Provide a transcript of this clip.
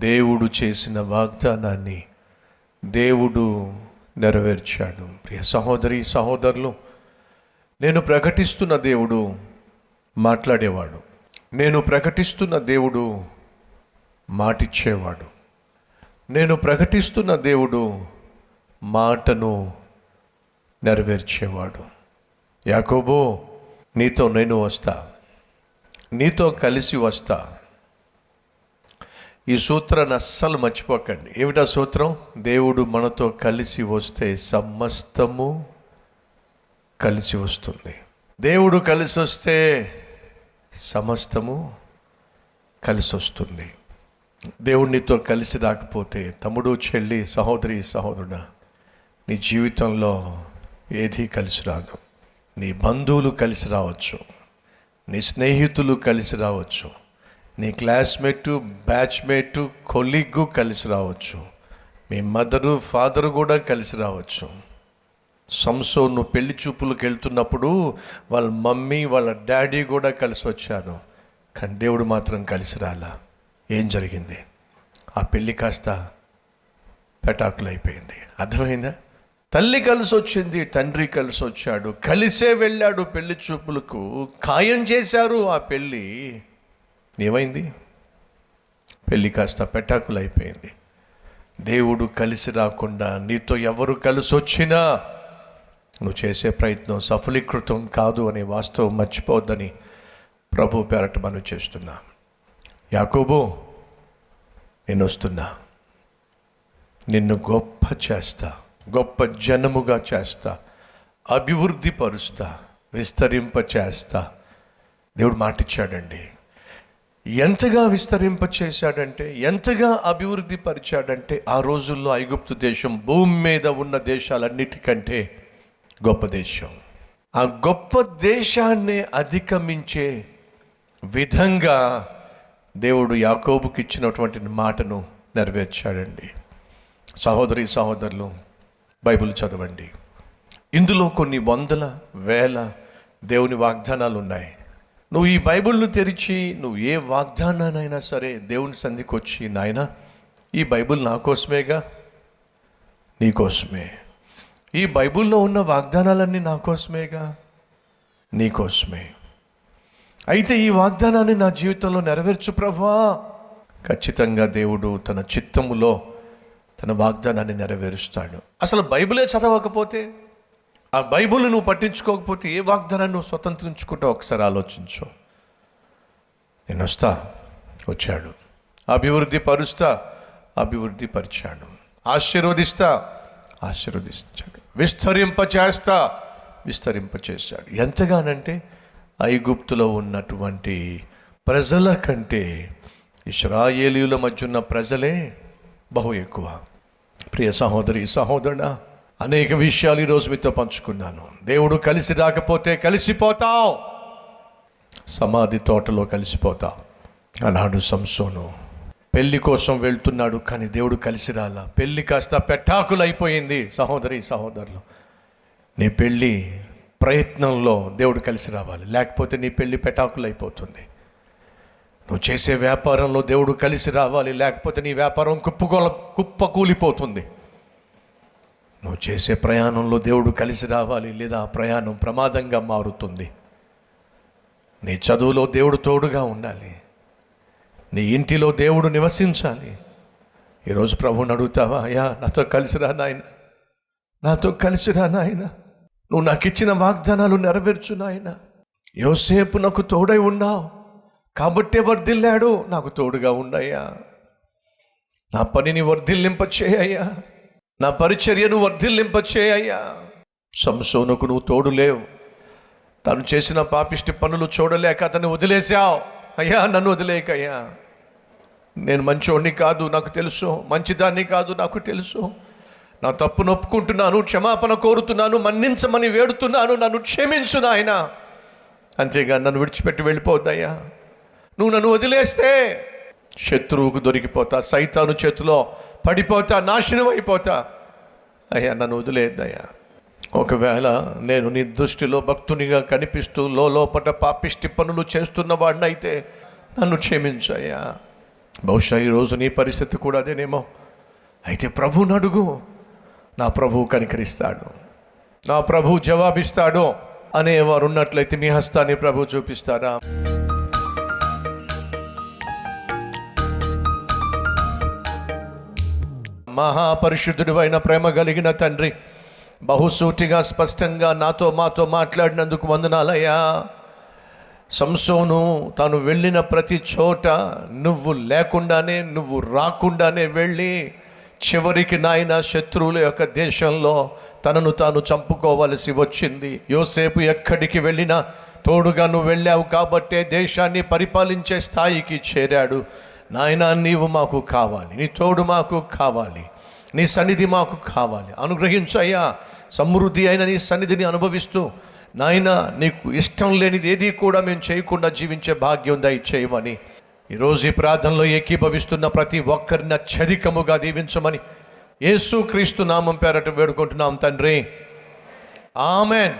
దేవుడు చేసిన వాగ్దానాన్ని దేవుడు నెరవేర్చాడు. ప్రియ సహోదరి సహోదరులు నేను ప్రకటిస్తున్న దేవుడు మాట్లాడేవాడు. నేను ప్రకటిస్తున్న దేవుడు మాటిచ్చేవాడు. నేను ప్రకటిస్తున్న దేవుడు మాటను నెరవేర్చేవాడు. యాకోబో నీతో నేను వస్తా. నీతో కలిసి వస్తా. ఈ సూత్రాన్ని అస్సలు మర్చిపోకండి. ఏమిటా సూత్రం? దేవుడు మనతో కలిసి వస్తే సమస్తము కలిసి వస్తుంది. దేవుడు కలిసి వస్తే సమస్తము కలిసి వస్తుంది. దేవుడినితో కలిసి రాకపోతే తమ్ముడు చెల్లి సహోదరి సహోదరుడ నీ జీవితంలో ఏదీ కలిసి రాదు. నీ బంధువులు కలిసి రావచ్చు. నీ స్నేహితులు కలిసి రావచ్చు. నీ క్లాస్మేటు బ్యాచ్మేటు కొలీగు కలిసి రావచ్చు. మీ మదరు ఫాదర్ కూడా కలిసి రావచ్చు. సంసో నువ్వు పెళ్ళి చూపులకు వెళ్తున్నప్పుడు వాళ్ళ మమ్మీ వాళ్ళ డాడీ కూడా కలిసి వచ్చారు. కానీ దేవుడు మాత్రం కలిసి రాలా. ఏం జరిగింది? ఆ పెళ్ళి కాస్త పెటాకులు అయిపోయింది. అర్థమైందా? తల్లి కలిసి వచ్చింది తండ్రి కలిసి వచ్చాడు. కలిసే వెళ్ళాడు పెళ్ళి చూపులకు. ఖాయం చేశారు ఆ పెళ్ళి ఏమైంది? పెళ్ళి కాస్త పెటాకులైపోయింది. దేవుడు కలిసి రాకుండా నీతో ఎవరు కలిసి వచ్చినా నువ్వు చేసే ప్రయత్నం సఫలీకృతం కాదు అనే వాస్తవం మర్చిపోవద్దని ప్రభు పేరట మనం చేస్తున్నా. యాకోబు నేను వస్తున్నా నిన్ను గొప్ప చేస్తా గొప్ప జనముగా చేస్తా అభివృద్ధి పరుస్తా విస్తరింప చేస్తా దేవుడు మాటిచ్చాడండి. ఎంతగా విస్తరింప చేశాడంటే ఎంతగా అభివృద్ధి పరిచాడంటే ఆ రోజుల్లో ఐగుప్తు దేశం భూమి మీద ఉన్న దేశాలన్నిటికంటే గొప్ప దేశం. ఆ గొప్ప దేశాన్ని అధిగమించే విధంగా దేవుడు యాకోబుకి ఇచ్చినటువంటి మాటను నెరవేర్చాడండి. సహోదరి సహోదరులు బైబిల్ చదవండి. ఇందులో కొన్ని వందల వేల దేవుని వాగ్దానాలు ఉన్నాయి నువ్వు ఈ బైబిల్ను తెరిచి నువ్వు ఏ వాగ్దానానైనా సరే దేవుని సంధికి వచ్చి నాయన ఈ బైబిల్ నా కోసమేగా? నీ కోసమే. ఈ బైబిల్లో ఉన్న వాగ్దానాలన్నీ నా కోసమేగా? నీ కోసమే. అయితే ఈ వాగ్దానాన్ని నా జీవితంలో నెరవేర్చు ప్రభా. ఖచ్చితంగా దేవుడు తన చిత్తములో తన వాగ్దానాన్ని నెరవేరుస్తాడు. అసలు బైబిలే చదవకపోతే ఆ బైబుల్ నువ్వు పట్టించుకోకపోతే ఏ వాగ్దానాన్ని నువ్వు స్వతంత్రించుకుంటావు ఒకసారి ఆలోచించు. నేను వస్తా వచ్చాడు. అభివృద్ధి పరుస్తా అభివృద్ధి పరిచాడు. ఆశీర్వదిస్తా ఆశీర్వదించాడు. విస్తరింప చేస్తా విస్తరింప చేశాడు ఎంతగానంటే ఐగుప్తులో ఉన్నటువంటి ప్రజల కంటే ఇస్రాయేలీల మధ్య ఉన్న ప్రజలే బహు ఎక్కువ. ప్రియ సహోదరి సహోదరుడా అనేక విషయాలు ఈరోజు మీతో పంచుకున్నాను. దేవుడు కలిసి రాకపోతే కలిసిపోతావు. సమాధి తోటలో కలిసిపోతావు. అన్నాడు సంసోను. పెళ్ళి కోసం వెళ్తున్నాడు కానీ దేవుడు కలిసి రాలా. పెళ్ళి కాస్త పెట్టాకులైపోయింది సహోదరి సహోదరులు. నీ పెళ్ళి ప్రయత్నంలో దేవుడు కలిసి రావాలి. లేకపోతే నీ పెళ్ళి పెటాకులైపోతుంది. నువ్వు చేసే వ్యాపారంలో దేవుడు కలిసి రావాలి. లేకపోతే నీ వ్యాపారం కుప్పకూల కుప్పకూలిపోతుంది. చేసే ప్రయాణంలో దేవుడు కలిసి రావాలి లేదా ఆ ప్రయాణం ప్రమాదంగా మారుతుంది. నీ చదువులో దేవుడు తోడుగా ఉండాలి. నీ ఇంటిలో దేవుడు నివసించాలి. ఈరోజు ప్రభుని అడుగుతావా అయ్యా నాతో కలిసిరా నాయన. నాతో కలిసిరా నాయన. నువ్వు నాకు ఇచ్చిన వాగ్దానాలు నెరవేర్చు నాయన. యోసేపు నాకు తోడై ఉన్నావు. కాబట్టే వర్ధిల్లాడు. నాకు తోడుగా ఉండయ్యా నా పనిని వర్ధిల్లింప చేయయ్యా నా పరిచర్యను వర్ధిల్లింపచే అయ్యా సంసోనకు నువ్వు తోడు లేవు. తను చేసిన పాపిష్టి పనులు చూడలేక అతన్ని వదిలేశావు. అయ్యా నన్ను వదిలేకయ్యా. నేను మంచోడిని కాదు నాకు తెలుసు. మంచిదాన్ని కాదు నాకు తెలుసు. నా తప్పు నొప్పుకుంటున్నాను క్షమాపణ కోరుతున్నాను మన్నించమని వేడుతున్నాను నన్ను క్షమించు నాయన. అంతేగా నన్ను విడిచిపెట్టి వెళ్ళిపోద్దయ్యా నువ్వు నన్ను వదిలేస్తే శత్రువుకు దొరికిపోతా సైతాను చేతిలో పడిపోతా నాశనం అయిపోతా. అయ్యా నన్ను వదిలేద్దయ్యా. ఒకవేళ నేను నీ దృష్టిలో భక్తునిగా కనిపిస్తూ లోపట పాపిష్టి పనులు చేస్తున్న వాడినైతే నన్ను క్షమించయ్యా బహుశా ఈరోజు నీ పరిస్థితి కూడా అదేనేమో. అయితే ప్రభు నడుగు నా ప్రభు కనికరిస్తాడు. నా ప్రభు జవాబిస్తాడు అనేవారు ఉన్నట్లయితే మీ హస్తాన్ని ప్రభు చూపిస్తారా మహాపరిశుద్ధుడు అయిన ప్రేమ కలిగిన తండ్రి బహుసూటిగా స్పష్టంగా నాతో మాతో మాట్లాడినందుకు వందనాలయ్యా. సంసోను తాను వెళ్ళిన ప్రతి చోట నువ్వు లేకుండానే నువ్వు రాకుండానే వెళ్ళి చివరికి నాయన శత్రువుల యొక్క దేశంలో తనను తాను చంపుకోవలసి వచ్చింది. యోసేపు ఎక్కడికి వెళ్ళినా తోడుగా నువ్వు వెళ్ళావు కాబట్టే దేశాన్ని పరిపాలించే స్థాయికి చేరాడు. నాయన నీవు మాకు కావాలి. నీ తోడు మాకు కావాలి. నీ సన్నిధి మాకు కావాలి. అనుగ్రహించయ్యా సమృద్ధి అయిన నీ సన్నిధిని అనుభవిస్తూ నాయన నీకు ఇష్టం లేనిది ఏది కూడా మేము చేయకుండా జీవించే భాగ్యం దయచేయమని ఈరోజు ఈ ప్రార్థనలో ఏకీభవిస్తున్న ప్రతి ఒక్కరిని అత్యధికముగా దీవించమని యేసు క్రీస్తు నామం పేరట వేడుకుంటున్నాం తండ్రి. ఆమెన్.